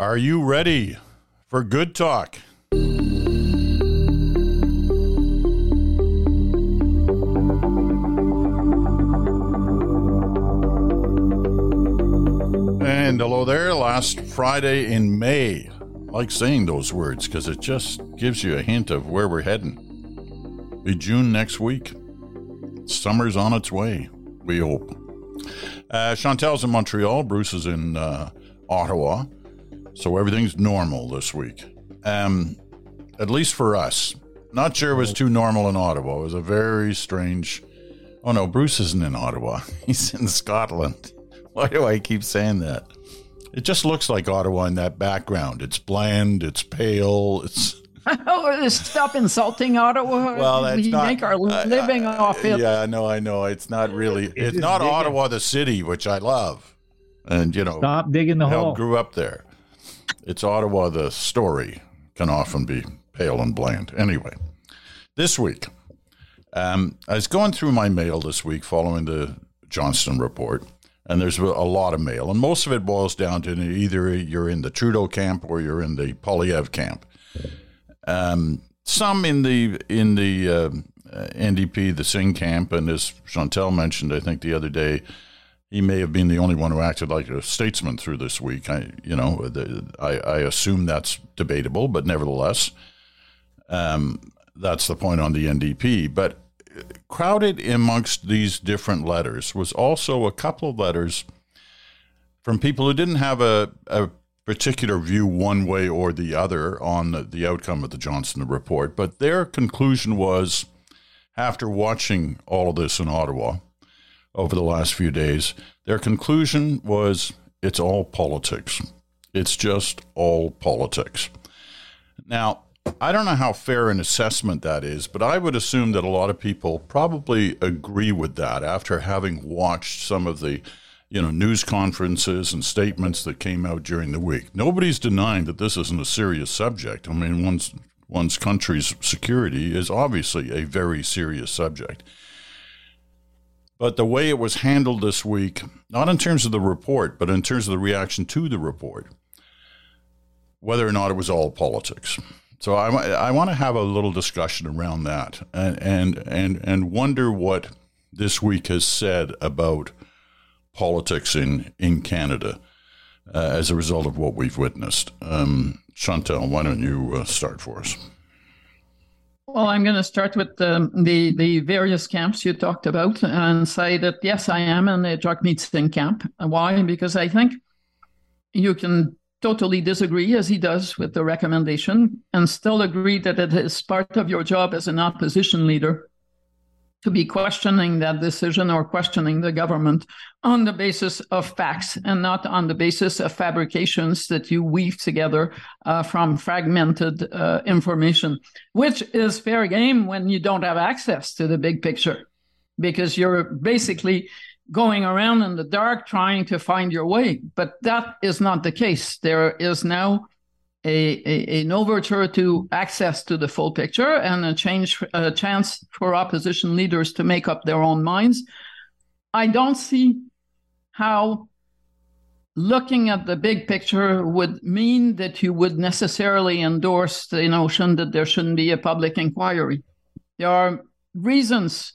Are you ready for good talk? And hello there, last Friday in May. I like saying those words because it just gives you a hint of where we're heading. Be June next week. Summer's on its way, we hope. Uh, Chantal's in Montreal, Bruce is in uh, Ottawa. So everything's normal this week. Um, at least for us. Not sure it was too normal in Ottawa. It was a very strange. Oh no, Bruce isn't in Ottawa. He's in Scotland. Why do I keep saying that? It just looks like Ottawa in that background. It's bland. It's pale. It's. Oh, stop insulting Ottawa. Well, that's we not, make our living uh, off it. Yeah, no, I know. It's not really. It's just not digging. Ottawa, the city, which I love, and you know, Stop digging the you know, hole. grew up there. It's Ottawa, the story can often be pale and bland. Anyway, this week, um, I was going through my mail this week following the Johnston report, and there's a lot of mail, and most of it boils down to either you're in the Trudeau camp or you're in the Poilievre camp. Um, some in the in the uh, NDP, the Singh camp, and as Chantal mentioned, I think the other day, he may have been the only one who acted like a statesman through this week. I, you know, the, I, I assume that's debatable, but nevertheless, um, that's the point on the NDP. But crowded amongst these different letters was also a couple of letters from people who didn't have a, a particular view one way or the other on the, the outcome of the Johnson report, but their conclusion was after watching all of this in Ottawa over the last few days, their conclusion was it's all politics. It's just all politics. Now, I don't know how fair an assessment that is, but I would assume that a lot of people probably agree with that after having watched some of the you know news conferences and statements that came out during the week. Nobody's denying that this isn't a serious subject. I mean, one's one's country's security is obviously a very serious subject. But the way it was handled this week, not in terms of the report, but in terms of the reaction to the report, whether or not it was all politics. So I, I want to have a little discussion around that and, and, and, and wonder what this week has said about politics in, in Canada uh, as a result of what we've witnessed. Um, Chantal, why don't you uh, start for us? Well, I'm going to start with um, the the various camps you talked about and say that yes, I am in the Jagmeet Singh camp. Why? Because I think you can totally disagree, as he does, with the recommendation, and still agree that it is part of your job as an opposition leader to be questioning that decision or questioning the government on the basis of facts and not on the basis of fabrications that you weave together uh, from fragmented uh, information, which is fair game when you don't have access to the big picture, because you're basically going around in the dark trying to find your way. But that is not the case. There is now a, a, an overture to access to the full picture and a change a chance for opposition leaders to make up their own minds. I don't see how looking at the big picture would mean that you would necessarily endorse the notion that there shouldn't be a public inquiry. There are reasons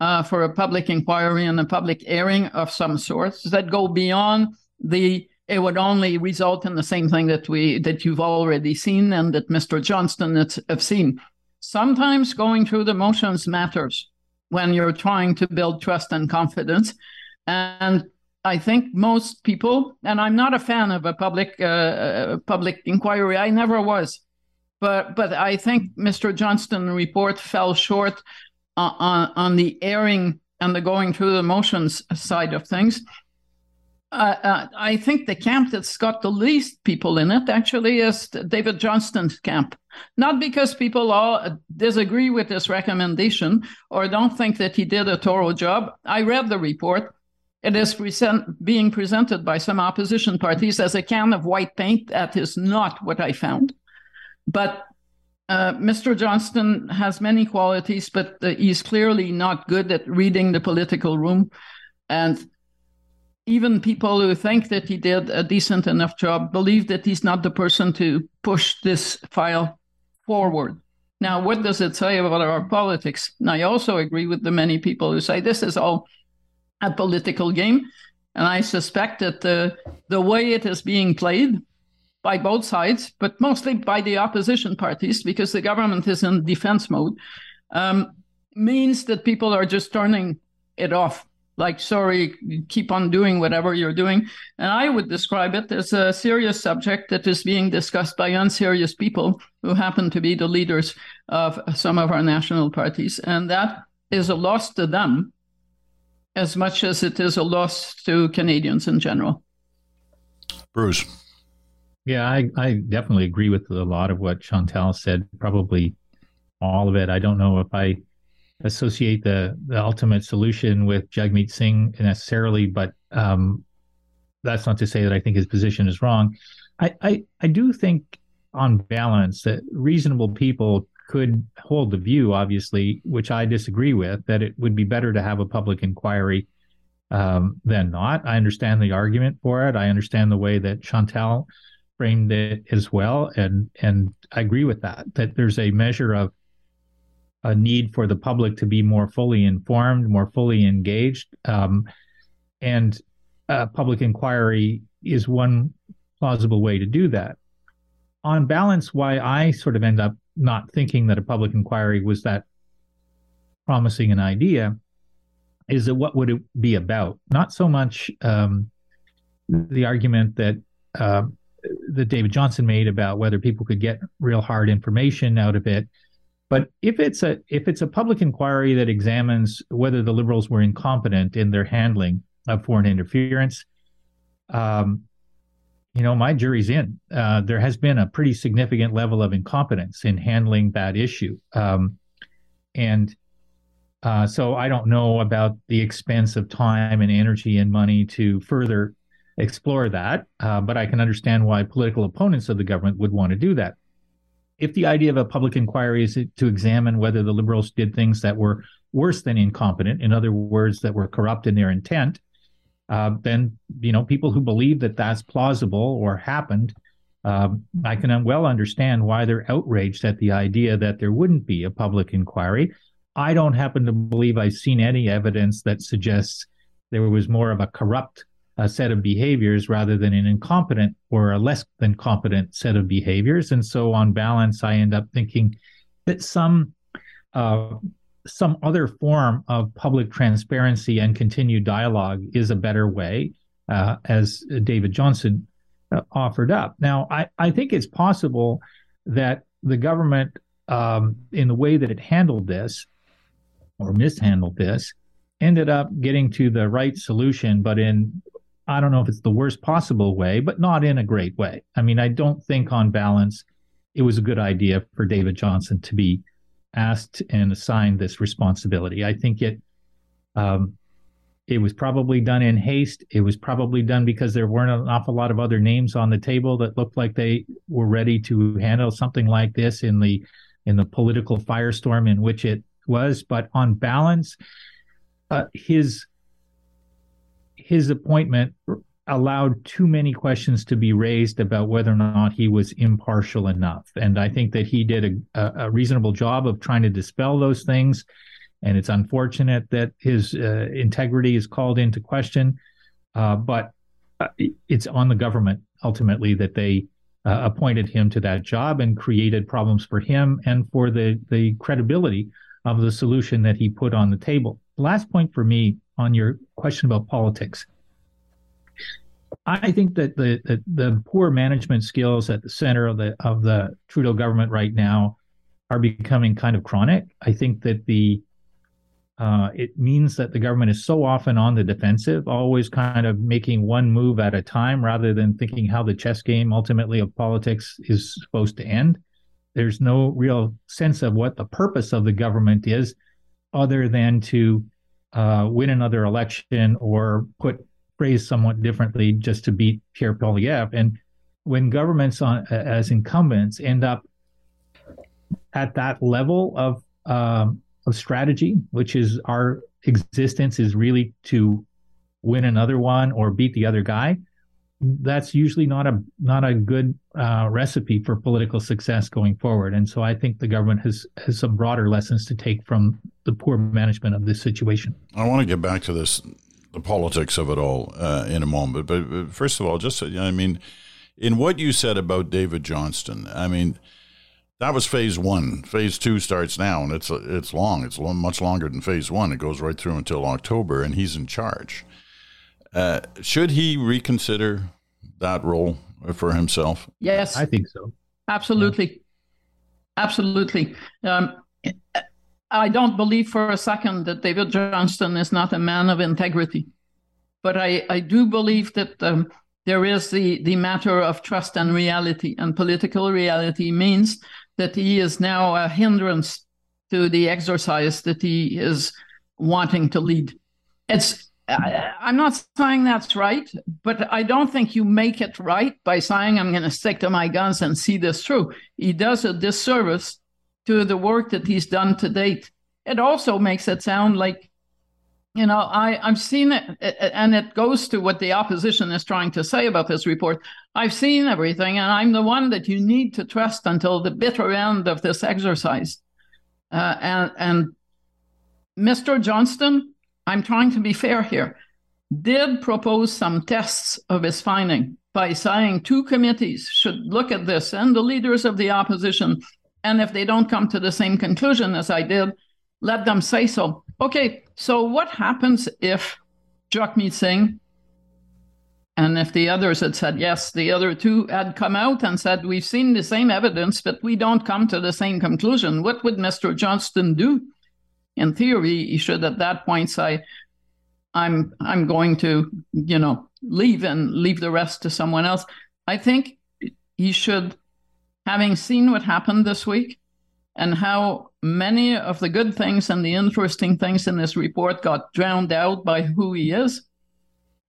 uh, for a public inquiry and a public airing of some sorts that go beyond the it would only result in the same thing that we that you've already seen and that Mr. Johnston has have seen. Sometimes going through the motions matters when you're trying to build trust and confidence. And I think most people, and I'm not a fan of a public uh, uh public inquiry. I never was, but but I think Mr. Johnston report fell short on on, on the airing and the going through the motions side of things. Uh, I think the camp that's got the least people in it actually is David Johnston's camp. Not because people all disagree with this recommendation or don't think that he did a thorough job. I read the report. It is present, being presented by some opposition parties as a can of white paint. That is not what I found. But uh, Mr. Johnston has many qualities, but uh, he's clearly not good at reading the political room. And even people who think that he did a decent enough job believe that he's not the person to push this file forward. Now, what does it say about our politics? And I also agree with the many people who say this is all a political game. And I suspect that the, the way it is being played by both sides, but mostly by the opposition parties, because the government is in defense mode, um, means that people are just turning it off. Like, sorry, keep on doing whatever you're doing. And I would describe it as a serious subject that is being discussed by unserious people who happen to be the leaders of some of our national parties. And that is a loss to them as much as it is a loss to Canadians in general. Bruce. Yeah, I, I definitely agree with a lot of what Chantal said, probably all of it. I don't know if I associate the, the ultimate solution with Jagmeet Singh necessarily, but um, that's not to say that I think his position is wrong. I, I, I do think, on balance, that reasonable people could hold the view, obviously, which I disagree with, that it would be better to have a public inquiry um, than not. I understand the argument for it. I understand the way that Chantal framed it as well, and and I agree with that. That there's a measure of a need for the public to be more fully informed, more fully engaged, um, and public inquiry is one plausible way to do that. On balance, why I sort of end up not thinking that a public inquiry was that promising an idea is that what would it be about? Not so much um, the argument that uh, that David Johnson made about whether people could get real hard information out of it, but if it's a if it's a public inquiry that examines whether the liberals were incompetent in their handling of foreign interference, um, you know, my jury's in. Uh, there has been a pretty significant level of incompetence in handling that issue. Um, and uh, so I don't know about the expense of time and energy and money to further explore that, uh, but I can understand why political opponents of the government would want to do that. If the idea of a public inquiry is to examine whether the liberals did things that were worse than incompetent, in other words, that were corrupt in their intent, uh, then you know people who believe that that's plausible or happened, um, I can well understand why they're outraged at the idea that there wouldn't be a public inquiry. I don't happen to believe I've seen any evidence that suggests there was more of a corrupt uh, set of behaviors rather than an incompetent or a less than competent set of behaviors. And so, on balance, I end up thinking that some uh, some other form of public transparency and continued dialogue is a better way, uh, as David Johnson uh, offered up. Now, I, I think it's possible that the government, um, in the way that it handled this or mishandled this, ended up getting to the right solution, but in I don't know if it's the worst possible way, but not in a great way. I mean, I don't think on balance it was a good idea for David Johnson to be asked and assigned this responsibility. I think it um, it was probably done in haste. It was probably done because there weren't an awful lot of other names on the table that looked like they were ready to handle something like this in the in the political firestorm in which it was. But on balance, uh, his his appointment allowed too many questions to be raised about whether or not he was impartial enough. And I think that he did a, a reasonable job of trying to dispel those things. And it's unfortunate that his uh, integrity is called into question. Uh, but uh, it's on the government ultimately that they uh, appointed him to that job and created problems for him and for the, the credibility of the solution that he put on the table. Last point for me on your question about politics. I think that the, the, the poor management skills at the center of the of the Trudeau government right now are becoming kind of chronic. I think that the uh, it means that the government is so often on the defensive, always kind of making one move at a time rather than thinking how the chess game ultimately of politics is supposed to end. There's no real sense of what the purpose of the government is, other than to uh, win another election or put phrase somewhat differently just to beat Pierre Poilievre. And when governments on as incumbents end up at that level of um, of strategy, which is our existence is really to win another one or beat the other guy, that's usually not a not a good uh, recipe for political success going forward. And so I think the government has has some broader lessons to take from the poor management of this situation. I want to get back to this, the politics of it all, uh, in a moment. But, but, first of all, just I mean, in what you said about David Johnston, I mean. That was phase one. Phase two starts now, and it's it's long. It's much longer than phase one. It goes right through until October, and he's in charge. Uh, should he reconsider that role for himself? Yes, I think so. Absolutely, yeah. absolutely. Um, I don't believe for a second that David Johnston is not a man of integrity, but I, I do believe that um, there is the the matter of trust and reality, and political reality means that he is now a hindrance to the exercise that he is wanting to lead. It's I, am not saying that's right, but I don't think you make it right by saying I'm going to stick to my guns and see this through. He does a disservice to the work that he's done to date. It also makes it sound like, you know, I, I've seen it, and it goes to what the opposition is trying to say about this report. I've seen everything, and I'm the one that you need to trust until the bitter end of this exercise. Uh, and, and Mr. Johnston, I'm trying to be fair here, did propose some tests of his finding by saying two committees should look at this and the leaders of the opposition. And if they don't come to the same conclusion as I did, let them say so. Okay, so what happens if Jagmeet Singh and if the others had said yes, the other two had come out and said, We've seen the same evidence, but we don't come to the same conclusion. What would Mr. Johnston do? In theory, he should at that point say, I'm I'm going to, you know, leave and leave the rest to someone else. I think he should, having seen what happened this week and how many of the good things and the interesting things in this report got drowned out by who he is,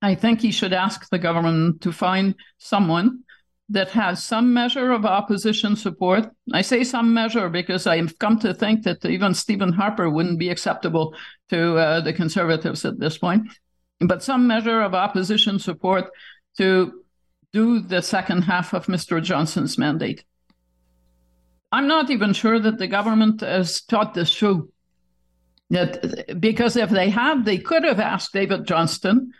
I think he should ask the government to find someone that has some measure of opposition support. I say some measure because I've come to think that even Stephen Harper wouldn't be acceptable to uh, the Conservatives at this point, but some measure of opposition support to do the second half of Mr. Johnson's mandate. I'm not even sure that the government has taught this through. That because if they had, they could have asked David Johnston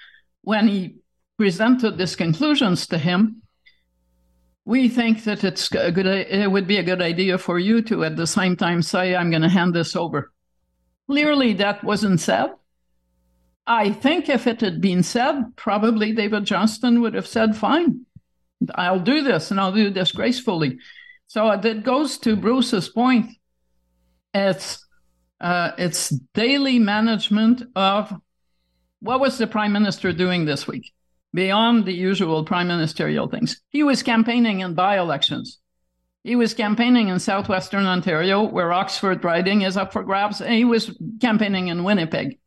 when he presented these conclusions to him we think that it's a good it would be a good idea for you to at the same time say i'm going to hand this over. Clearly that wasn't said. I think if it had been said probably david johnston would have said fine i'll do this and i'll do this gracefully. So that goes to bruce's point. It's uh, it's daily management of what was the prime minister doing this week beyond the usual prime ministerial things. He was campaigning in by elections. He was campaigning in southwestern Ontario, where Oxford riding is up for grabs, and he was campaigning in Winnipeg.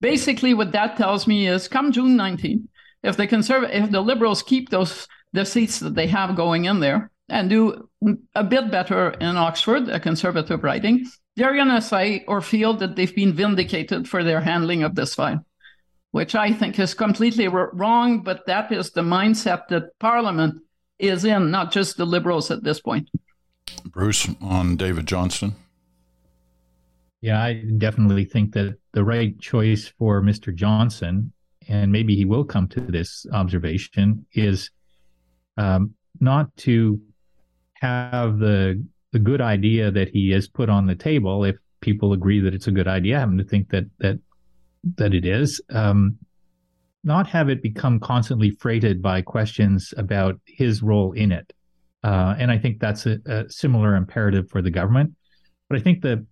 Basically, what that tells me is come June 19, if the conserv- if the Liberals keep those the seats that they have going in there and do a bit better in Oxford, a conservative riding, they're going to say or feel that they've been vindicated for their handling of this file which I think is completely wrong, but that is the mindset that Parliament is in, not just the Liberals at this point. Bruce, on David Johnston. Yeah, I definitely think that the right choice for Mr. Johnson, and maybe he will come to this observation, is um, not to have the the good idea that he has put on the table. If people agree that it's a good idea, I happen to think that that that it is, um, not have it become constantly freighted by questions about his role in it. Uh, and I think that's a, a, similar imperative for the government. But I think the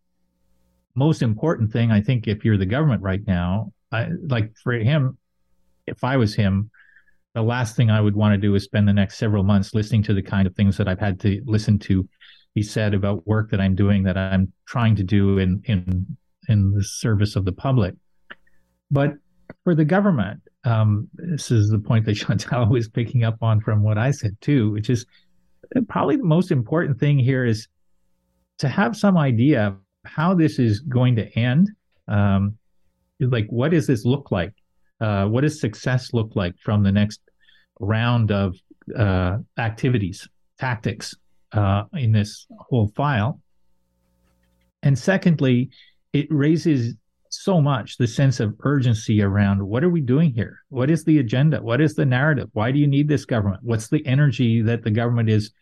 most important thing, I think, if you're the government right now, I, like for him, if I was him, the last thing I would want to do is spend the next several months listening to the kind of things that I've had to listen to be said about work that I'm doing that I'm trying to do in in in the service of the public. But for the government, um, this is the point that Chantal was picking up on from what I said too, which is probably the most important thing here is to have some idea of how this is going to end. Um, like, what does this look like? Uh, what does success look like from the next round of uh, activities, tactics uh, in this whole file? And secondly, it raises so much the sense of urgency around what are we doing here? What is the agenda? What is the narrative? Why do you need this government? What's the energy that the government is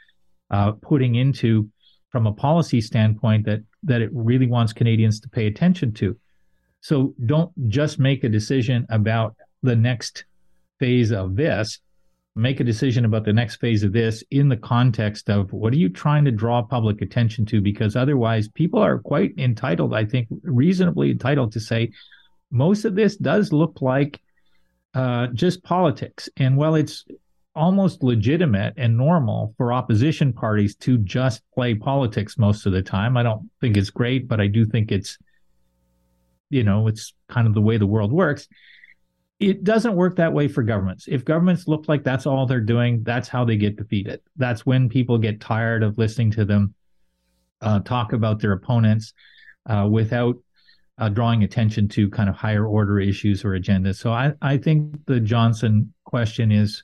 uh, putting into from a policy standpoint that that it really wants Canadians to pay attention to? So don't just make a decision about the next phase of this. Make a decision about the next phase of this in the context of what are you trying to draw public attention to? Because otherwise, people are quite entitled, I think, reasonably entitled to say, most of this does look like uh, just politics. And while it's almost legitimate and normal for opposition parties to just play politics most of the time, I don't think it's great, but I do think it's, you know, it's kind of the way the world works it doesn't work that way for governments. If governments look like that's all they're doing, that's how they get defeated. That's when people get tired of listening to them uh, talk about their opponents uh, without uh, drawing attention to kind of higher order issues or agendas. So I, I think the Johnson question is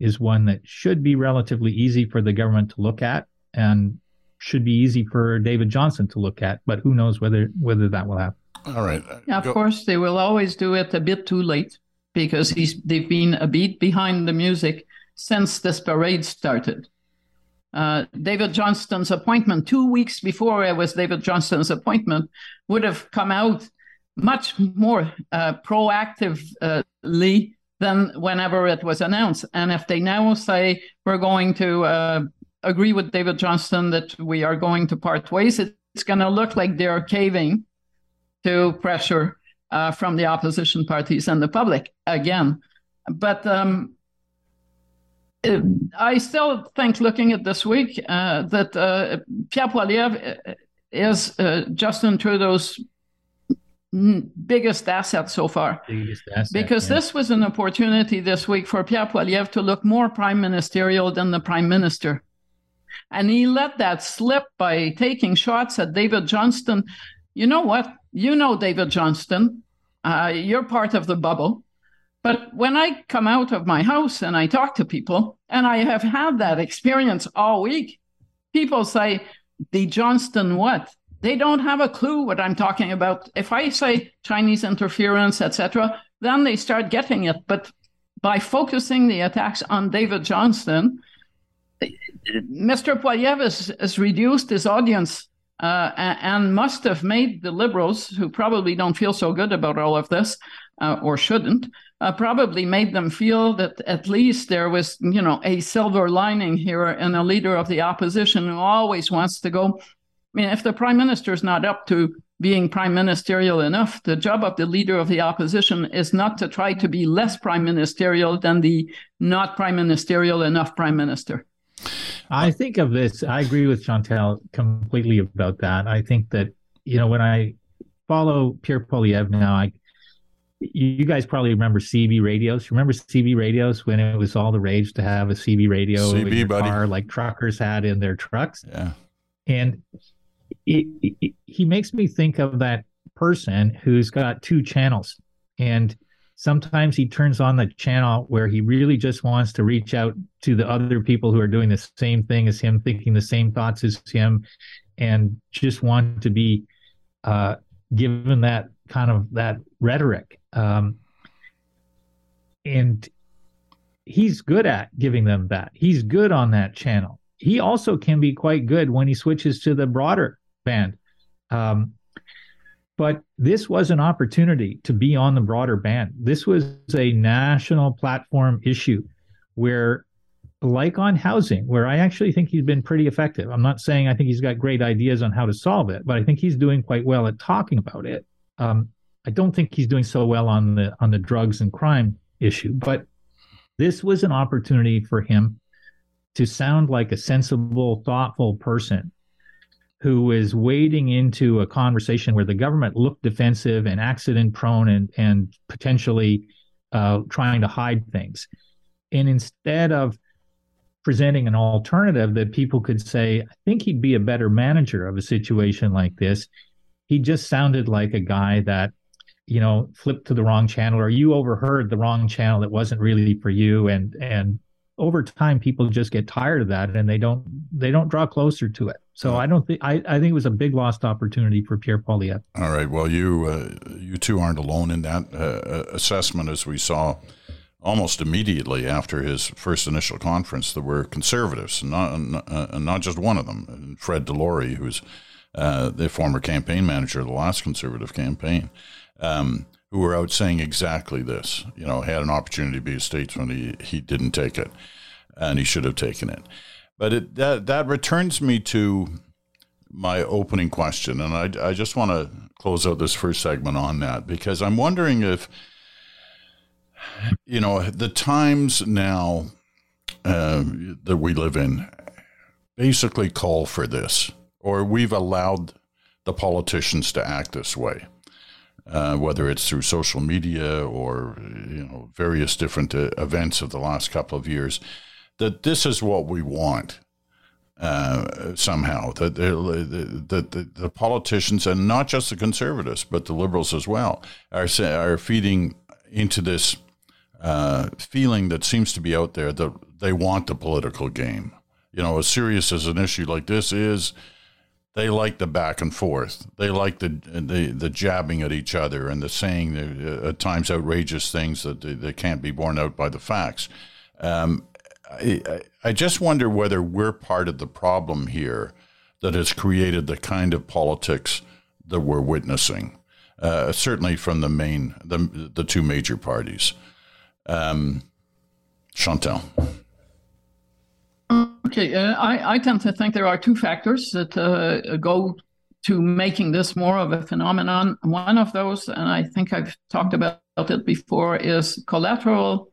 is one that should be relatively easy for the government to look at and should be easy for David Johnson to look at. But who knows whether whether that will happen. All right. Yeah, of Go. course, they will always do it a bit too late because he's they've been a beat behind the music since this parade started. Uh, David Johnston's appointment, two weeks before it was David Johnston's appointment, would have come out much more uh, proactively than whenever it was announced. And if they now say we're going to uh, agree with David Johnston that we are going to part ways, it's going to look like they're caving to pressure uh, from the opposition parties and the public again. But um, it, I still think, looking at this week, uh, that uh, Pierre Poilievre uh, is uh, Justin Trudeau's biggest asset so far. Asset, because yeah. this was an opportunity this week for Pierre Poilievre to look more prime ministerial than the prime minister. And he let that slip by taking shots at David Johnston. You know what? You know David Johnston. Uh, you're part of the bubble. But when I come out of my house and I talk to people, and I have had that experience all week, people say, the Johnston what? They don't have a clue what I'm talking about. If I say Chinese interference, etc., then they start getting it. But by focusing the attacks on David Johnston, Mr. Has, has reduced his audience uh, and must have made the liberals, who probably don't feel so good about all of this, uh, or shouldn't, uh, probably made them feel that at least there was, you know, a silver lining here in a leader of the opposition who always wants to go. I mean, if the prime minister is not up to being prime ministerial enough, the job of the leader of the opposition is not to try to be less prime ministerial than the not prime ministerial enough prime minister. I think of this. I agree with Chantal completely about that. I think that you know when I follow Pierre Poilievre now, I you guys probably remember CB radios. Remember CB radios when it was all the rage to have a CB radio CB, in your buddy. car, like truckers had in their trucks. Yeah, and it, it, he makes me think of that person who's got two channels, and sometimes he turns on the channel where he really just wants to reach out to the other people who are doing the same thing as him, thinking the same thoughts as him, and just want to be uh, given that kind of that rhetoric. Um, and he's good at giving them that. He's good on that channel. He also can be quite good when he switches to the broader band. Um, but this was an opportunity to be on the broader band. This was a national platform issue where, like on housing, where I actually think he's been pretty effective. I'm not saying I think he's got great ideas on how to solve it, but I think he's doing quite well at talking about it. Um, I don't think he's doing so well on the on the drugs and crime issue, but this was an opportunity for him to sound like a sensible, thoughtful person who is wading into a conversation where the government looked defensive and accident prone and, and potentially uh, trying to hide things. And instead of presenting an alternative that people could say, I think he'd be a better manager of a situation like this, he just sounded like a guy that you know flipped to the wrong channel or you overheard the wrong channel that wasn't really for you and and over time people just get tired of that and they don't they don't draw closer to it. So i don't think i i think it was a big lost opportunity for pierre poilievre. All right. Well you uh, you two aren't alone in that uh, uh, assessment as we saw almost immediately after his first initial conference there were conservatives not uh, not just one of them. Fred DeLorey who's uh, the former campaign manager of the last conservative campaign. Um, who were out saying exactly this. You know, had an opportunity to be a statesman, he he didn't take it, and he should have taken it. But it, that that returns me to my opening question, and I I just want to close out this first segment on that because I'm wondering if you know the times now uh, that we live in basically call for this, or we've allowed the politicians to act this way uh, whether it's through social media or you know various different uh, events of the last couple of years, that this is what we want. Uh, somehow that the, the, the, politicians and not just the conservatives but the liberals as well are are feeding into this uh, feeling that seems to be out there that they want the political game. You know, as serious as an issue like this is, they like the back and forth. They like the the, the jabbing at each other and the saying the, uh, at times outrageous things that they, they, can't be borne out by the facts. Um, I, I just wonder whether we're part of the problem here that has created the kind of politics that we're witnessing. Uh, certainly from the main the the two major parties. Um, Chantal. Okay, uh, I, I tend to think there are two factors that uh, go to making this more of a phenomenon. One of those, and I think I've talked about it before, is collateral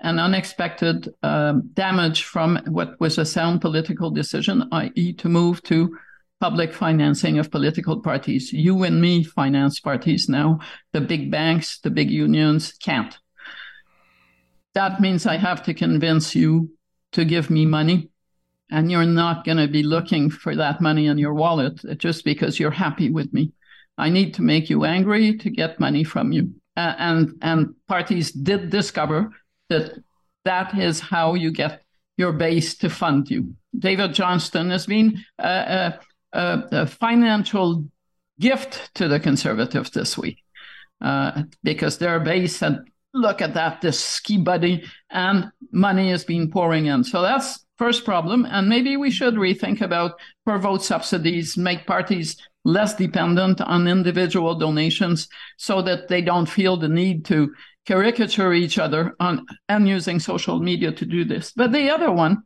and unexpected um, damage from what was a sound political decision, i.e., to move to public financing of political parties. You and me finance parties now. The big banks, the big unions can't. That means I have to convince you to give me money and you're not going to be looking for that money in your wallet just because you're happy with me. I need to make you angry to get money from you. Uh, and and parties did discover that that is how you get your base to fund you. David Johnston has been a, a, a financial gift to the conservatives this week uh, because their base said, look at that, this ski buddy, and money is being pouring in. So that's first problem. And maybe we should rethink about per vote subsidies, make parties less dependent on individual donations so that they don't feel the need to caricature each other on and using social media to do this. But the other one,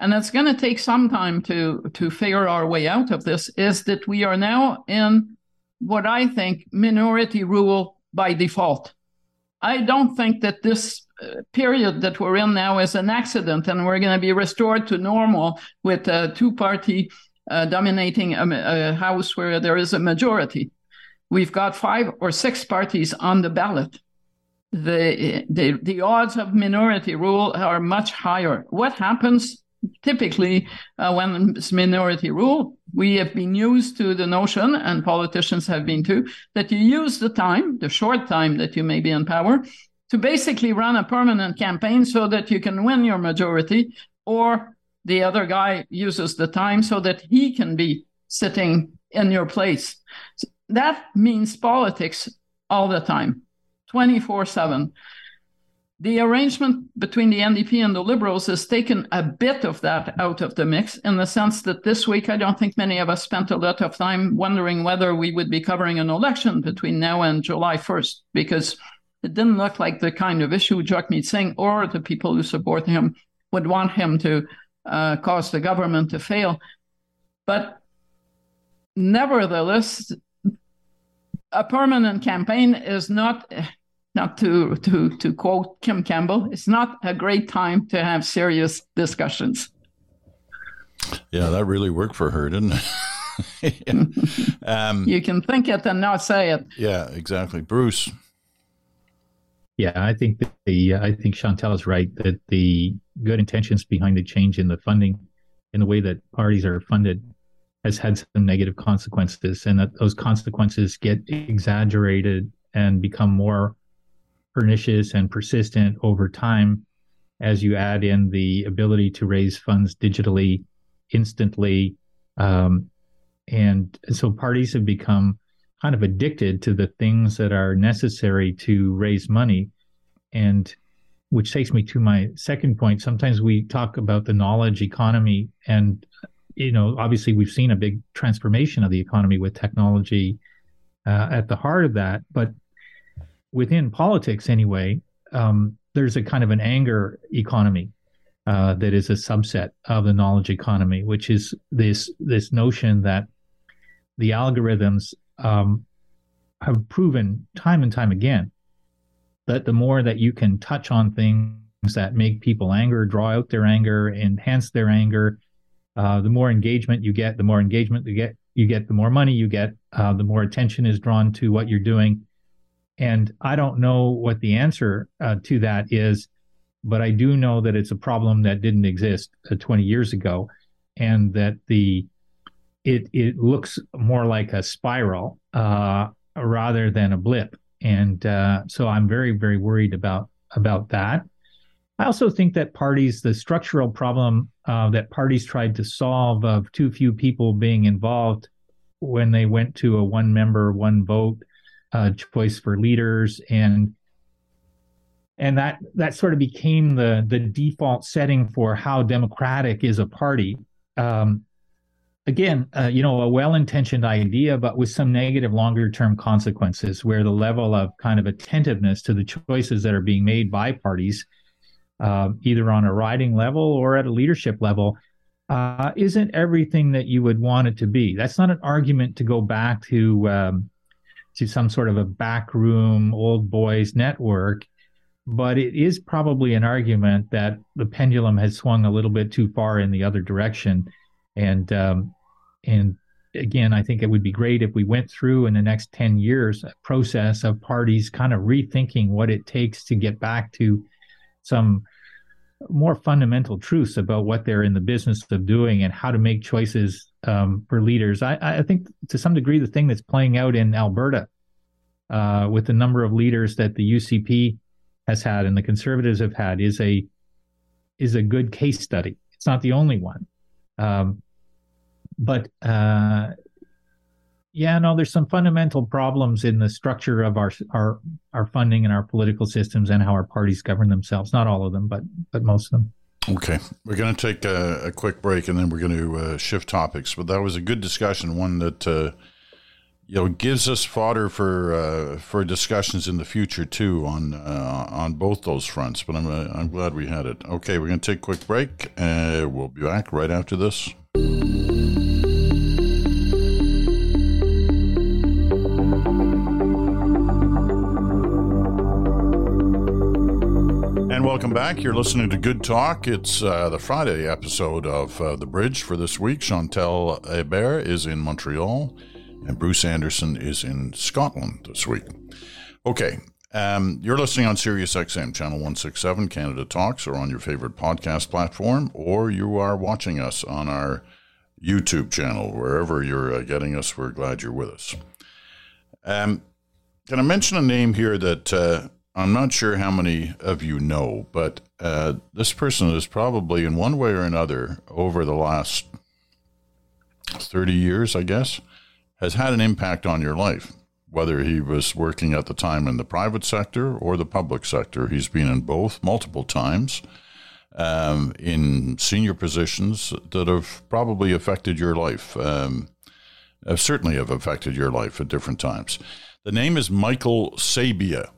and it's going to take some time to to figure our way out of this, is that we are now in what I think minority rule by default. I don't think that this period that we're in now is an accident and we're going to be restored to normal with a two party uh, dominating a, a, house where there is a majority. We've got five or six parties on the ballot. The, the, the odds of minority rule are much higher. What happens typically uh, when it's minority rule? We have been used to the notion, and politicians have been too, that you use the time, the short time that you may be in power, to basically run a permanent campaign so that you can win your majority, or the other guy uses the time so that he can be sitting in your place. That means politics all the time, 24 7. The arrangement between the NDP and the Liberals has taken a bit of that out of the mix in the sense that this week, I don't think many of us spent a lot of time wondering whether we would be covering an election between now and July 1st, because it didn't look like the kind of issue Jagmeet Singh or the people who support him would want him to uh, cause the government to fail. But nevertheless, a permanent campaign is not, not to, to, to quote Kim Campbell, it's not a great time to have serious discussions. Yeah, that really worked for her, didn't it? um, you can think it and not say it. Yeah, exactly. Bruce. Yeah, I think the I think Chantal is right that the good intentions behind the change in the funding, in the way that parties are funded, has had some negative consequences, and that those consequences get exaggerated and become more pernicious and persistent over time as you add in the ability to raise funds digitally, instantly. Um, and so parties have become kind of addicted to the things that are necessary to raise money. And which takes me to my second point. Sometimes we talk about the knowledge economy, and you know, obviously, we've seen a big transformation of the economy with technology uh, at the heart of that. But within politics, anyway, um, there's a kind of an anger economy uh, that is a subset of the knowledge economy, which is this this notion that the algorithms um, have proven time and time again that the more that you can touch on things that make people anger, draw out their anger, enhance their anger, uh, the more engagement you get, the more engagement you get, you get, the more money you get, uh, the more attention is drawn to what you're doing. And I don't know what the answer uh, to that is, but I do know that it's a problem that didn't exist uh, 20 years ago, and that the it it looks more like a spiral uh, rather than a blip and uh, so I'm very very worried about about that. I also think that parties, the structural problem uh, that parties tried to solve of too few people being involved when they went to a one member one vote uh, choice for leaders and and that that sort of became the the default setting for how democratic is a party um, again, uh, you know, a well-intentioned idea, but with some negative longer-term consequences, where the level of kind of attentiveness to the choices that are being made by parties, uh, either on a riding level or at a leadership level, uh, isn't everything that you would want it to be. That's not an argument to go back to um, to some sort of a backroom old boys network. But it is probably an argument that the pendulum has swung a little bit too far in the other direction, and um, and again, I think it would be great if we went through in the next 10 years a process of parties kind of rethinking what it takes to get back to some more fundamental truths about what they're in the business of doing and how to make choices um, for leaders. I, I, think to some degree, the thing that's playing out in Alberta uh, with the number of leaders that the UCP has had and the Conservatives have had is a is a good case study. It's not the only one. Um, but uh, yeah, no, there's some fundamental problems in the structure of our our our funding and our political systems and how our parties govern themselves. Not all of them, but but most of them. Okay, we're going to take a, a, quick break and then we're going to uh, shift topics. But that was a good discussion, one that uh, you know gives us fodder for uh, for discussions in the future too on uh, on both those fronts. But I'm uh, I'm glad we had it. Okay, we're going to take a quick break. and we'll be back right after this. Welcome back. You're listening to Good Talk. It's uh, the Friday episode of uh, The Bridge for this week. Chantal Hébert is in Montreal, and Bruce Anderson is in Scotland this week. Okay, um, you're listening on Sirius XM, channel 167, Canada Talks, or on your favorite podcast platform, or you are watching us on our YouTube channel. Wherever you're uh, getting us, we're glad you're with us. Um, can I mention a name here that uh, I'm not sure how many of you know, but uh, this person is probably in one way or another over the last 30 years, I guess, has had an impact on your life. Whether he was working at the time in the private sector or the public sector, he's been in both multiple times um, in senior positions that have probably affected your life. Um, certainly have affected your life at different times. The name is Michael Sabia.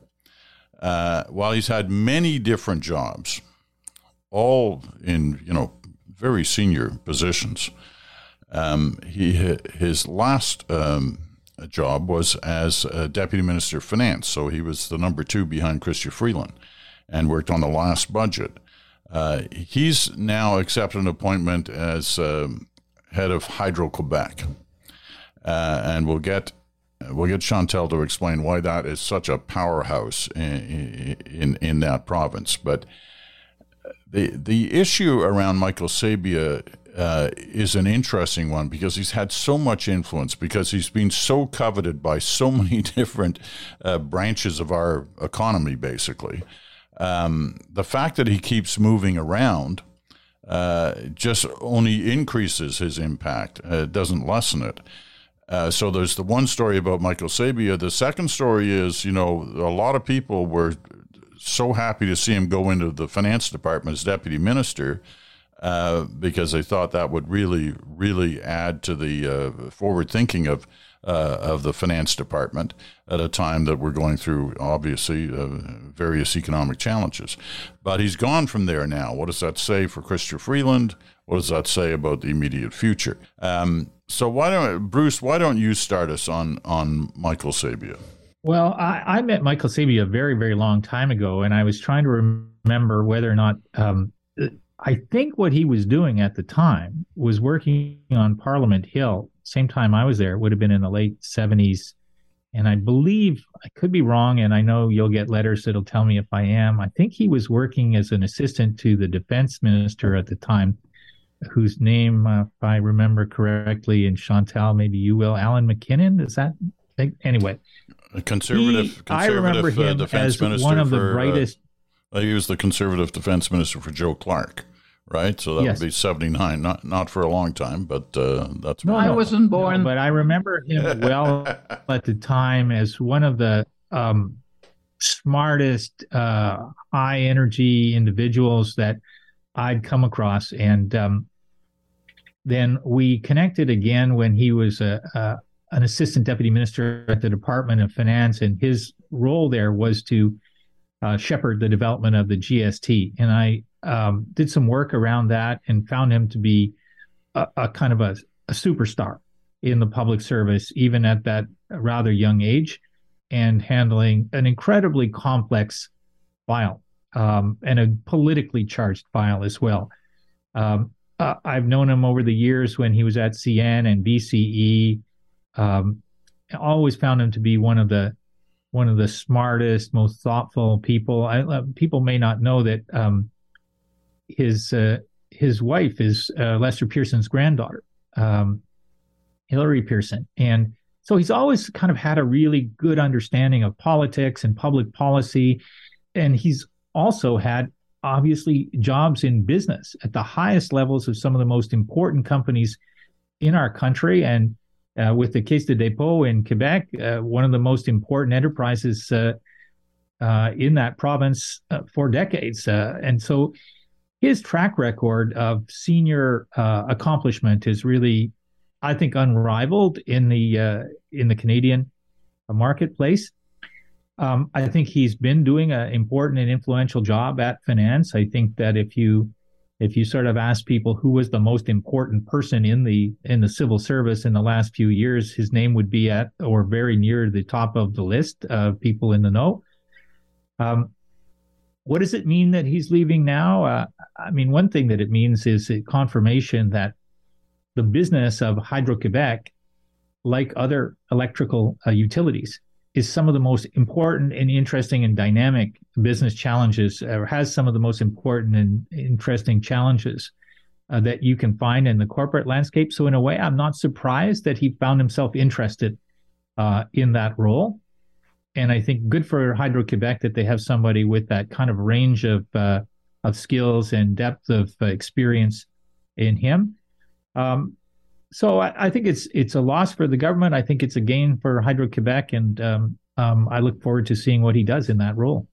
Uh, while he's had many different jobs, all in you know very senior positions, um, he his last um, job was as deputy minister of finance. So he was the number two behind Chrystia Freeland, and worked on the last budget. Uh, he's now accepted an appointment as um, head of Hydro Quebec, uh, and we'll get we'll get Chantal to explain why that is such a powerhouse in, in, in that province. But the the issue around Michael Sabia uh, is an interesting one because he's had so much influence because he's been so coveted by so many different uh, branches of our economy, basically. Um, the fact that he keeps moving around uh, just only increases his impact, uh, it doesn't lessen it. Uh, so there's the one story about Michael Sabia. The second story is, you know, a lot of people were so happy to see him go into the finance department as deputy minister uh, because they thought that would really, really add to the uh, forward thinking of uh, of the finance department at a time that we're going through obviously uh, various economic challenges. But he's gone from there now. What does that say for Chrystia Freeland? What does that say about the immediate future? Um, so why don't Bruce? Why don't you start us on on Michael Sabia? Well, I, I met Michael Sabia a very, very long time ago, and I was trying to remember whether or not um, I think what he was doing at the time was working on Parliament Hill. Same time I was there, it would have been in the late 70s. And I believe I could be wrong, and I know you'll get letters that'll tell me if I am. I think he was working as an assistant to the defense minister at the time, whose name, uh, if I remember correctly, and Chantal, maybe you will, Allan McKinnon. Is that anyway? A conservative, he, conservative I remember uh, him as one of the for, uh, brightest. Uh, he was the conservative defense minister for Joe Clark, right? So that yes. would be seventy nine. Not not for a long time, but uh, that's. No, I wasn't born, no, but I remember him well at the time as one of the um, smartest, uh, high energy individuals that I'd come across, and um, then we connected again when he was a, a an assistant deputy minister at the Department of Finance, and his role there was to uh, shepherd the development of the GST. And I um, did some work around that and found him to be a, a, kind of a, a superstar in the public service, even at that rather young age, and handling an incredibly complex file um, and a politically charged file as well. Um, uh, I've known him over the years when he was at CN and BCE um, always found him to be one of the one of the smartest, most thoughtful people. I, uh, people may not know that um, his uh, his wife is uh, Lester Pearson's granddaughter, um, Hilary Pearson, and so he's always kind of had a really good understanding of politics and public policy, and he's also had obviously jobs in business at the highest levels of some of the most important companies in our country and uh, with the Caisse de dépôt in Quebec, uh, one of the most important enterprises uh, uh in that province uh, for decades. Uh, and so his track record of senior accomplishment is really, I think, unrivaled in the in the Canadian marketplace. Um, I think he's been doing an important and influential job at finance. I think that if you if you sort of ask people who was the most important person in the in the civil service in the last few years, his name would be at or very near the top of the list of people in the know. Um, what does it mean that he's leaving now? Uh, I mean, one thing that it means is confirmation that the business of Hydro Quebec, like other electrical uh, utilities, is some of the most important and interesting and dynamic business challenges, or has some of the most important and interesting challenges uh, that you can find in the corporate landscape. So, in a way, I'm not surprised that he found himself interested uh, in that role. And I think good for Hydro Quebec that they have somebody with that kind of range of uh, of skills and depth of uh, experience in him. Um, so I, I, think it's it's a loss for the government. I think it's a gain for Hydro Quebec, and um, um, I look forward to seeing what he does in that role.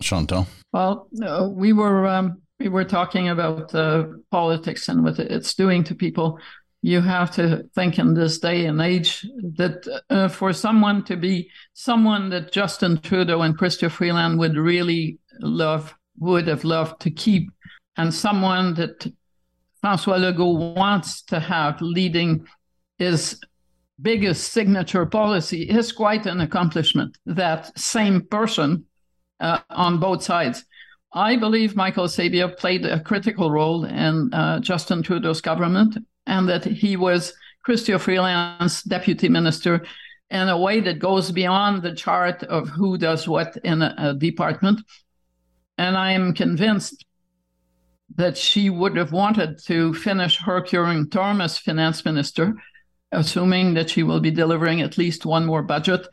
Chantal. Well, uh, we were um, we were talking about uh, politics and what it's doing to people. You have to think in this day and age that uh, for someone to be someone that Justin Trudeau and Chrystia Freeland would really love, would have loved to keep, and someone that Francois Legault wants to have leading his biggest signature policy is quite an accomplishment. That same person uh, on both sides. I believe Michael Sabia played a critical role in uh, Justin Trudeau's government and that he was Chrystia Freeland's deputy minister in a way that goes beyond the chart of who does what in a, a department. And I am convinced that she would have wanted to finish her current term as finance minister, assuming that she will be delivering at least one more budget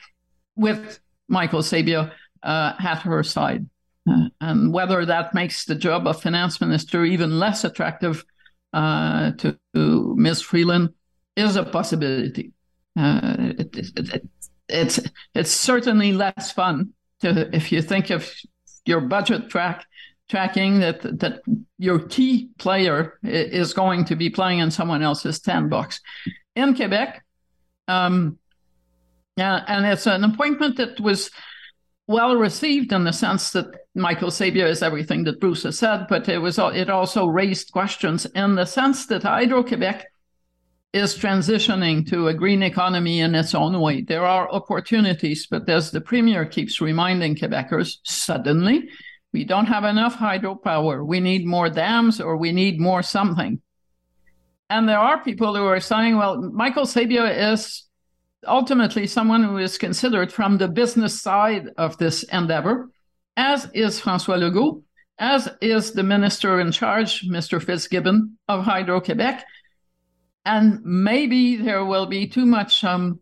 with Michael Sabia uh, at her side. Uh, and whether that makes the job of finance minister even less attractive uh, to, to Ms. Freeland is a possibility. Uh, it, it, it, it's it's certainly less fun to if you think of your budget track tracking that that your key player is going to be playing in someone else's sandbox. in Quebec. Um, yeah, and it's an appointment that was well received in the sense that Michael Sabia is everything that Bruce has said, but it was it also raised questions in the sense that Hydro Quebec is transitioning to a green economy in its own way. There are opportunities, but as the premier keeps reminding Quebecers, suddenly we don't have enough hydropower. We need more dams or we need more something. And there are people who are saying, well, Michael Sabia is ultimately someone who is considered from the business side of this endeavor, as is Francois Legault, as is the minister in charge, Mr. Fitzgibbon of Hydro Quebec. And maybe there will be too much, um,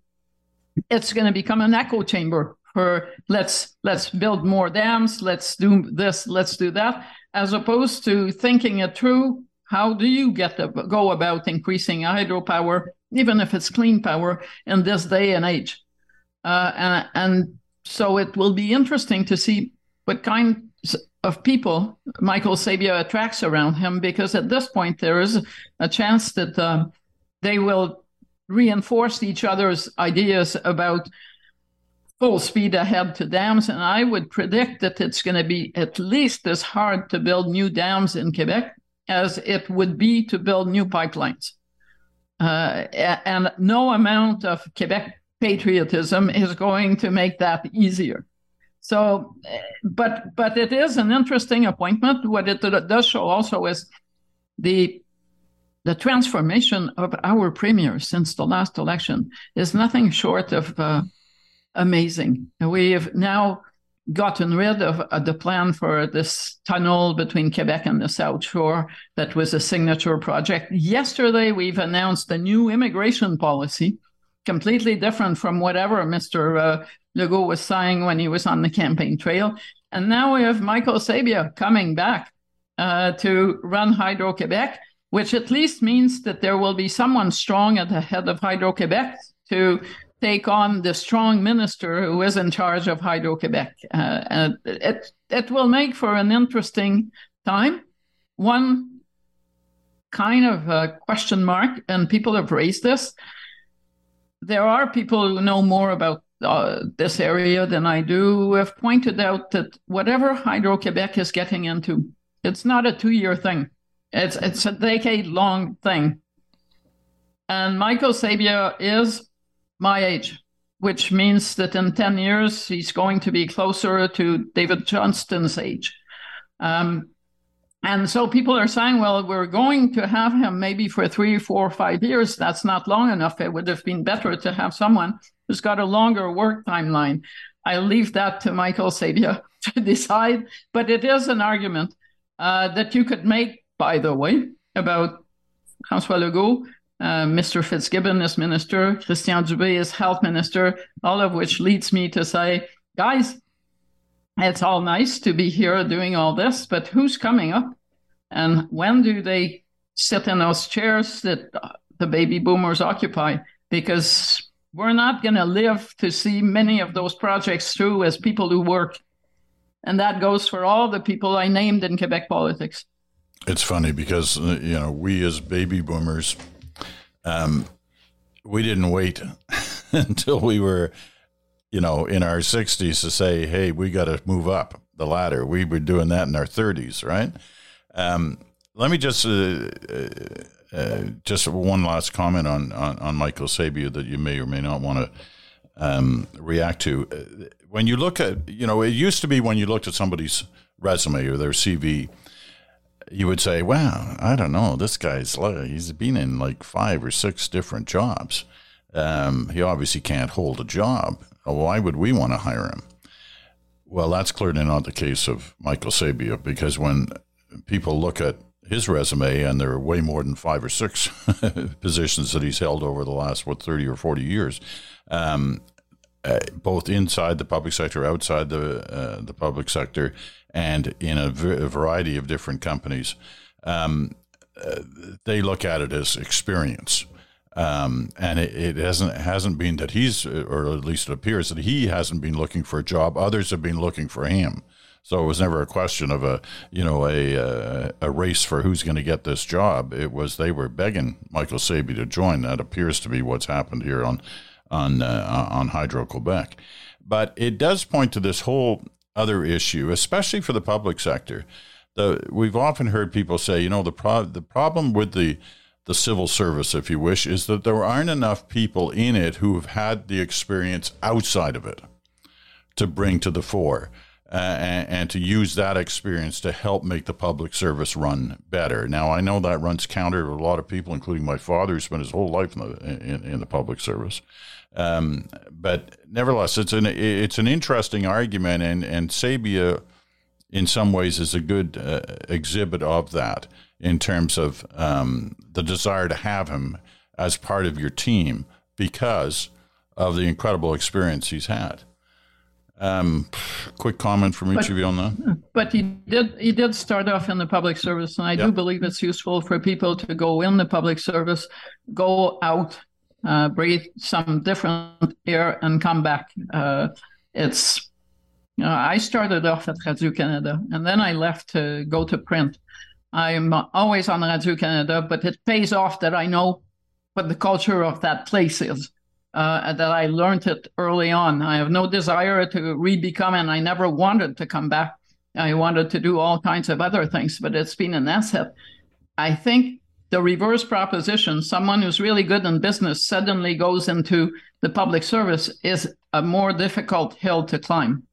it's going to become an echo chamber for let's let's build more dams, let's do this, let's do that, as opposed to thinking it through. How do you get to go about increasing hydropower even if it's clean power in this day and age. Uh, and, and so it will be interesting to see what kind of people Michael Sabia attracts around him, because at this point there is a chance that uh, they will reinforce each other's ideas about full speed ahead to dams. And I would predict that it's going to be at least as hard to build new dams in Quebec as it would be to build new pipelines. Uh, and no amount of Quebec patriotism is going to make that easier. So, but but it is an interesting appointment. What it does show also is the the transformation of our premier since the last election is nothing short of uh, amazing. We have now gotten rid of uh, the plan for this tunnel between Quebec and the South Shore that was a signature project. Yesterday, we've announced a new immigration policy, completely different from whatever Mr. Uh, Legault was saying when he was on the campaign trail. And now we have Michael Sabia coming back uh, to run Hydro Quebec, which at least means that there will be someone strong at the head of Hydro Quebec to take on the strong minister who is in charge of Hydro Quebec. Uh, it, it will make for an interesting time. One kind of a question mark, and people have raised this. There are people who know more about uh, this area than I do who have pointed out that whatever Hydro Quebec is getting into, it's not a two year thing. It's it's a decade long thing. And Michael Sabia is my age, which means that in 10 years, he's going to be closer to David Johnston's age. Um, and so people are saying, well, we're going to have him maybe for three, four, five years. That's not long enough. It would have been better to have someone who's got a longer work timeline. I leave that to Michael Sabia to decide, but it is an argument uh, that you could make, by the way, about François Legault uh, Mr. Fitzgibbon is minister, Christian Dubé is health minister, all of which leads me to say, guys, it's all nice to be here doing all this, but who's coming up? And when do they sit in those chairs that the baby boomers occupy? Because we're not going to live to see many of those projects through as people who work. And that goes for all the people I named in Quebec politics. It's funny because, you know, we as baby boomers um, we didn't wait until we were, you know, in our 60s to say, hey, we got to move up the ladder. We were doing that in our 30s, right? Um, let me just uh, uh, uh, just one last comment on, on, on Michael Sabia that you may or may not want to um, react to. Uh, when you look at, you know, it used to be when you looked at somebody's resume or their CV, you would say, "Wow, I don't know. This guy's he's been in like five or six different jobs. Um, he obviously can't hold a job. Why would we want to hire him?" Well, that's clearly not the case of Michael Sabia because when people look at his resume, and there are way more than five or six positions that he's held over the last what thirty or forty years, um, uh, both inside the public sector, outside the uh, the public sector, and in a, v- a variety of different companies. Um, uh, they look at it as experience. Um, and it, it, hasn't hasn't been that he's, or at least it appears that he hasn't been looking for a job. Others have been looking for him. So it was never a question of a you know a a, a race for who's going to get this job. It was they were begging Michael Sabia to join. That appears to be what's happened here on on uh, on Hydro Quebec. But it does point to this whole other issue, especially for the public sector. The, we've often heard people say, you know, the pro- the problem with the the civil service, if you wish, is that there aren't enough people in it who have had the experience outside of it to bring to the fore. Uh, and, and, to use that experience to help make the public service run better. Now, I know that runs counter to a lot of people, including my father, who spent his whole life in the in, in the public service. Um, but nevertheless, it's an it's an interesting argument, and and Sabia, in some ways, is a good uh, exhibit of that in terms of um, the desire to have him as part of your team because of the incredible experience he's had. Um, quick comment from each but, of you on that. But he did he did start off in the public service, and I do believe it's useful for people to go in the public service, go out, uh, breathe some different air, and come back. Uh, it's you know, I started off at Radio Canada, and then I left to go to print. I'm always on Radio Canada, but it pays off that I know what the culture of that place is uh, that I learned it early on. I have no desire to re-become, and I never wanted to come back. I wanted to do all kinds of other things, but it's been an asset. I think the reverse proposition, someone who's really good in business suddenly goes into the public service, is a more difficult hill to climb.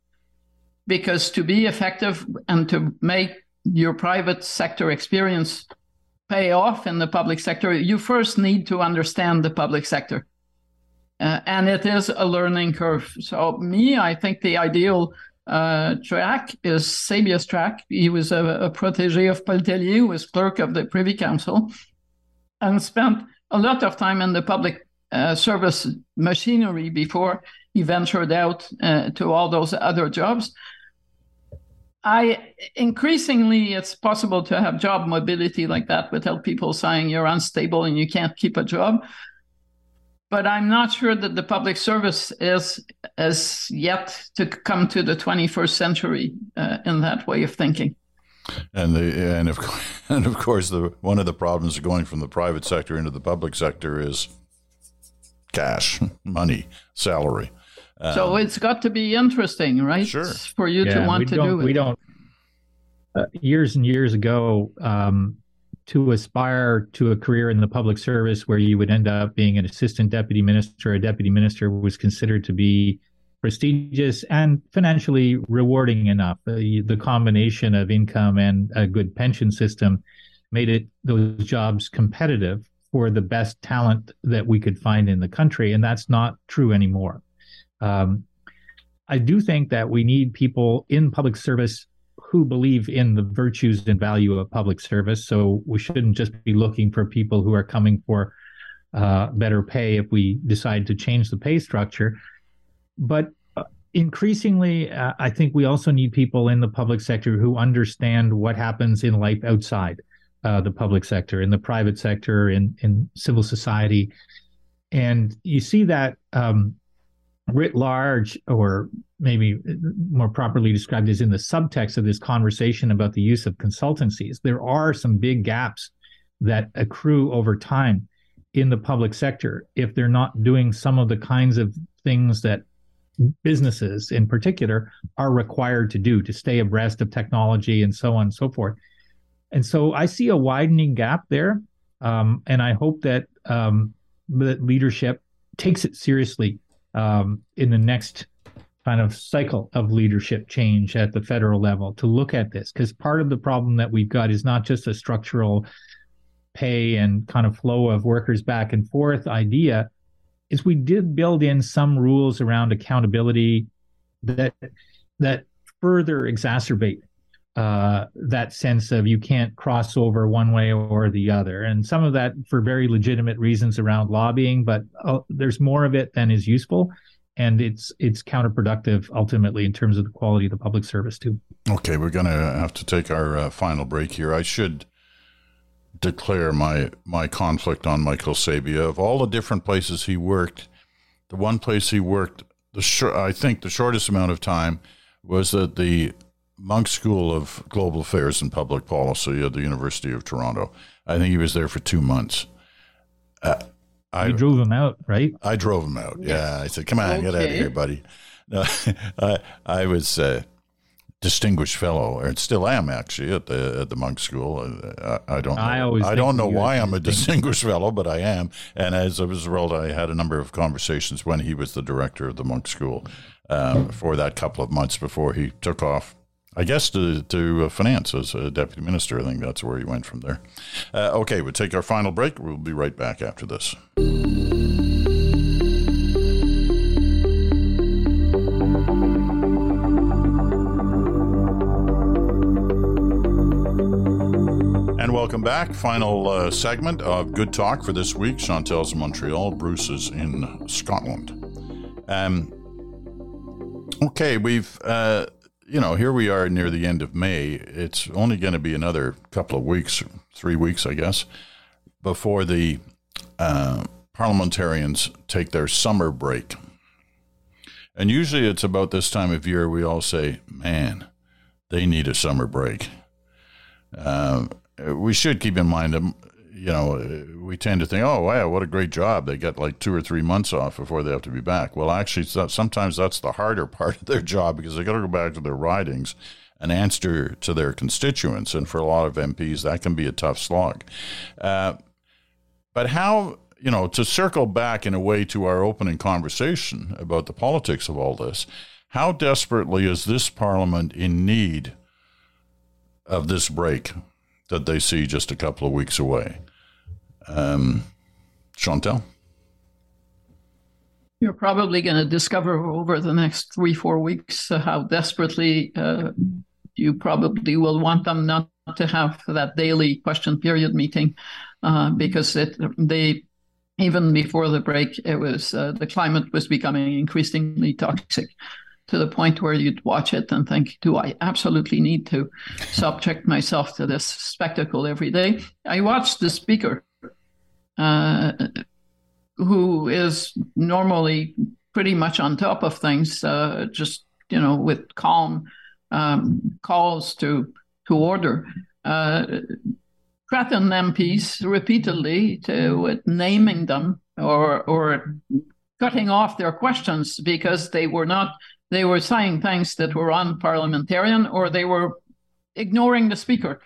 Because to be effective and to make your private sector experience pay off in the public sector, you first need to understand the public sector. Uh, and it is a learning curve. So, me, I think the ideal uh, track is Sabia's track. He was a, a protege of who was clerk of the Privy Council, and spent a lot of time in the public uh, service machinery before he ventured out uh, to all those other jobs. I increasingly it's possible to have job mobility like that without people saying you're unstable and you can't keep a job but I'm not sure that the public service is as yet to come to the 21st century uh, in that way of thinking. And the and of and of course the one of the problems of going from the private sector into the public sector is cash, money, salary. Um, so it's got to be interesting, right? Sure. For you yeah, to want to do it. We don't. Uh, years and years ago, um, to aspire to a career in the public service where you would end up being an assistant deputy minister, a deputy minister was considered to be prestigious and financially rewarding enough. The, the combination of income and a good pension system made it those jobs competitive for the best talent that we could find in the country, and that's not true anymore. Um, I do think that we need people in public service who believe in the virtues and value of public service. So we shouldn't just be looking for people who are coming for uh, better pay if we decide to change the pay structure. But uh, increasingly, uh, I think we also need people in the public sector who understand what happens in life outside uh, the public sector, in the private sector, in in civil society, and you see that um, writ large, or maybe more properly described as in the subtext of this conversation about the use of consultancies, there are some big gaps that accrue over time in the public sector. If they're not doing some of the kinds of things that businesses in particular are required to do to stay abreast of technology and so on and so forth. And so I see a widening gap there. Um, and I hope that um, that leadership takes it seriously um, in the next kind of cycle of leadership change at the federal level to look at this because part of the problem that we've got is not just a structural pay and kind of flow of workers back and forth idea is we did build in some rules around accountability that that further exacerbate uh, that sense of you can't cross over one way or the other. And some of that for very legitimate reasons around lobbying, but uh, there's more of it than is useful. And it's it's counterproductive ultimately in terms of the quality of the public service too. Okay, we're going to have to take our uh, final break here. I should declare my my conflict on Michael Sabia. Of all the different places he worked, the one place he worked, the sh- I think the shortest amount of time was at the Munk School of Global Affairs and Public Policy at the University of Toronto. I think he was there for two months. Uh, I you drove him out, right? I drove him out. Yeah, I said, "Come on, okay. get out of here, buddy." No, I, I was uh, distinguished fellow, and still am actually at the at the Munk School. I, I don't. Know, I always. I don't know why I'm a distinguished fellow, but I am. And as a result, I had a number of conversations when he was the director of the Munk School um, for that couple of months before he took off. I guess to to uh, finance as a deputy minister. I think that's where he went from there. Uh, okay, we'll take our final break. We'll be right back after this. Welcome back. Final uh, segment of Good Talk for this week. Chantal's in Montreal, Bruce is in Scotland. Um, okay, we've, uh, you know, here we are near the end of May. It's only going to be another couple of weeks, three weeks, I guess, before the uh, parliamentarians take their summer break. And usually it's about this time of year we all say, man, they need a summer break. Uh, we should keep in mind that you know we tend to think, oh wow, what a great job! They get like two or three months off before they have to be back. Well, actually, sometimes that's the harder part of their job because they got to go back to their ridings and answer to their constituents, and for a lot of MPs, that can be a tough slog. Uh, but how you know to circle back in a way to our opening conversation about the politics of all this? How desperately is this parliament in need of this break? That they see just a couple of weeks away. Um, Chantal? You're probably going to discover over the next three, four weeks uh, how desperately uh, you probably will want them not to have that daily question period meeting uh, because it, they even before the break, it was uh, the climate was becoming increasingly toxic to the point where you'd watch it and think, do I absolutely need to subject myself to this spectacle every day? I watched the speaker, uh, who is normally pretty much on top of things, uh, just, you know, with calm um, calls to, to order. Uh, threaten MPs repeatedly to naming them or or cutting off their questions because they were not they were saying things that were unparliamentarian or they were ignoring the speaker.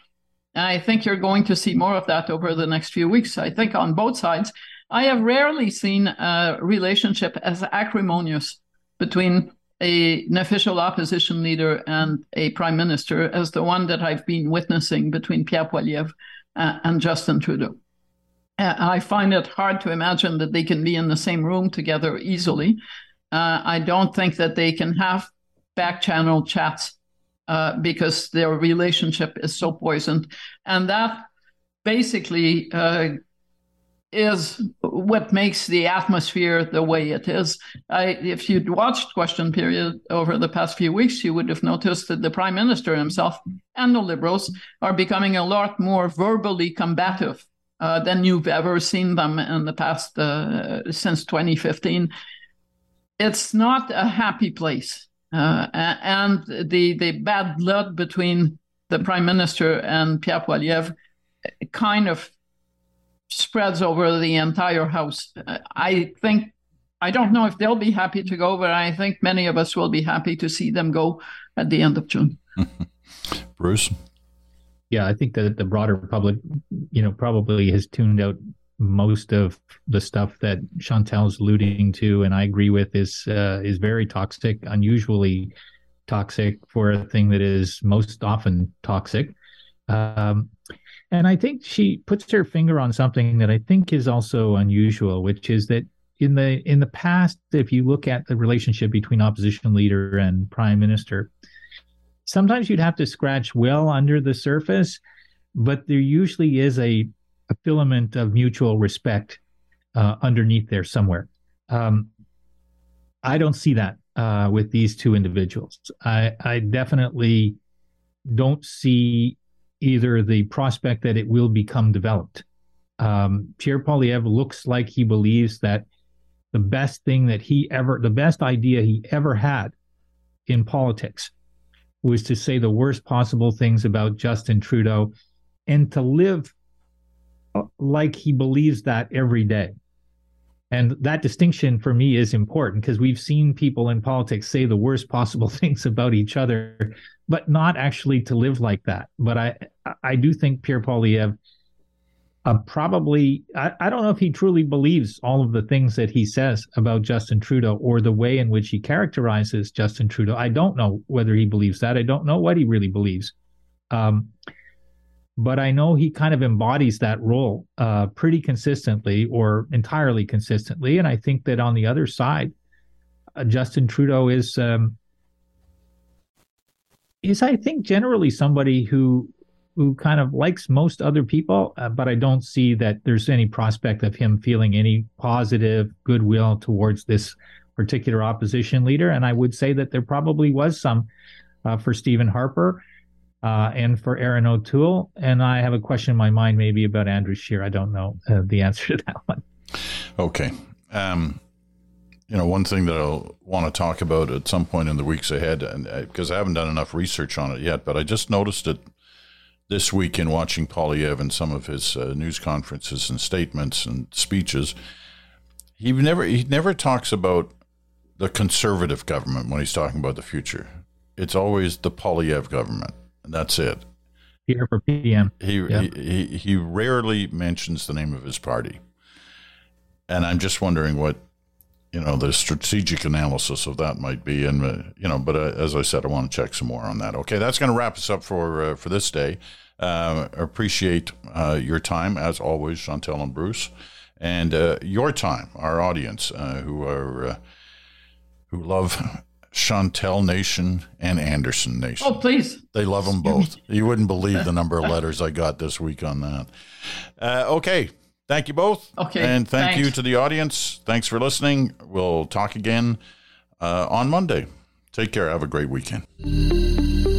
And I think you're going to see more of that over the next few weeks. I think on both sides. I have rarely seen a relationship as acrimonious between a, an official opposition leader and a prime minister as the one that I've been witnessing between Pierre Poilievre uh, and Justin Trudeau. Uh, I find it hard to imagine that they can be in the same room together easily. Uh, I don't think that they can have back channel chats uh, because their relationship is so poisoned. And that basically uh, is what makes the atmosphere the way it is. I, if you'd watched Question Period over the past few weeks, you would have noticed that the Prime Minister himself and the Liberals are becoming a lot more verbally combative uh, than you've ever seen them in the past uh, since 2015 it's not a happy place. Uh, and the, the bad blood between the prime minister and Pierre Poilievre kind of spreads over the entire house. I think, I don't know if they'll be happy to go, but I think many of us will be happy to see them go at the end of June. Bruce? Yeah, I think that the broader public, you know, probably has tuned out most of the stuff that Chantal's alluding to, and I agree with, is uh, is very toxic, unusually toxic for a thing that is most often toxic. Um, and I think she puts her finger on something that I think is also unusual, which is that in the in the past, if you look at the relationship between opposition leader and prime minister, sometimes you'd have to scratch well under the surface, but there usually is a, a filament of mutual respect uh, underneath there somewhere. Um, I don't see that uh, with these two individuals. I, I definitely don't see either the prospect that it will become developed. Um, Pierre Poilievre looks like he believes that the best thing that he ever, the best idea he ever had in politics was to say the worst possible things about Justin Trudeau and to live like he believes that every day. And that distinction for me is important because we've seen people in politics say the worst possible things about each other, but not actually to live like that. But I, I do think Pierre Poilievre uh, probably, I, I don't know if he truly believes all of the things that he says about Justin Trudeau or the way in which he characterizes Justin Trudeau. I don't know whether he believes that. I don't know what he really believes. Um, but I know he kind of embodies that role uh, pretty consistently or entirely consistently. And I think that on the other side, uh, Justin Trudeau is um, is I think generally somebody who who kind of likes most other people, uh, but I don't see that there's any prospect of him feeling any positive goodwill towards this particular opposition leader. And I would say that there probably was some uh, for Stephen Harper uh, and for Erin O'Toole. And I have a question in my mind, maybe about Andrew Scheer. I don't know uh, the answer to that one. Okay. Um, you know, one thing that I'll want to talk about at some point in the weeks ahead, and because uh, I haven't done enough research on it yet, but I just noticed it this week in watching Poilievre and some of his uh, news conferences and statements and speeches. He never he never talks about the conservative government when he's talking about the future. It's always the Poilievre government and that's it. Here for PM. He, yep. he, he he rarely mentions the name of his party, and I'm just wondering what you know the strategic analysis of that might be. And uh, you know, but uh, as I said, I want to check some more on that. Okay, that's going to wrap us up for uh, for this day. Uh, appreciate uh, your time as always, Chantal and Bruce, and uh, your time, our audience who are who love Chantal Nation and Anderson Nation. Oh, please. They love them both. You wouldn't believe the number of letters I got this week on that. Uh, okay. Thank you both. Okay. And thank thanks. you to the audience. Thanks for listening. We'll talk again uh, on Monday. Take care. Have a great weekend.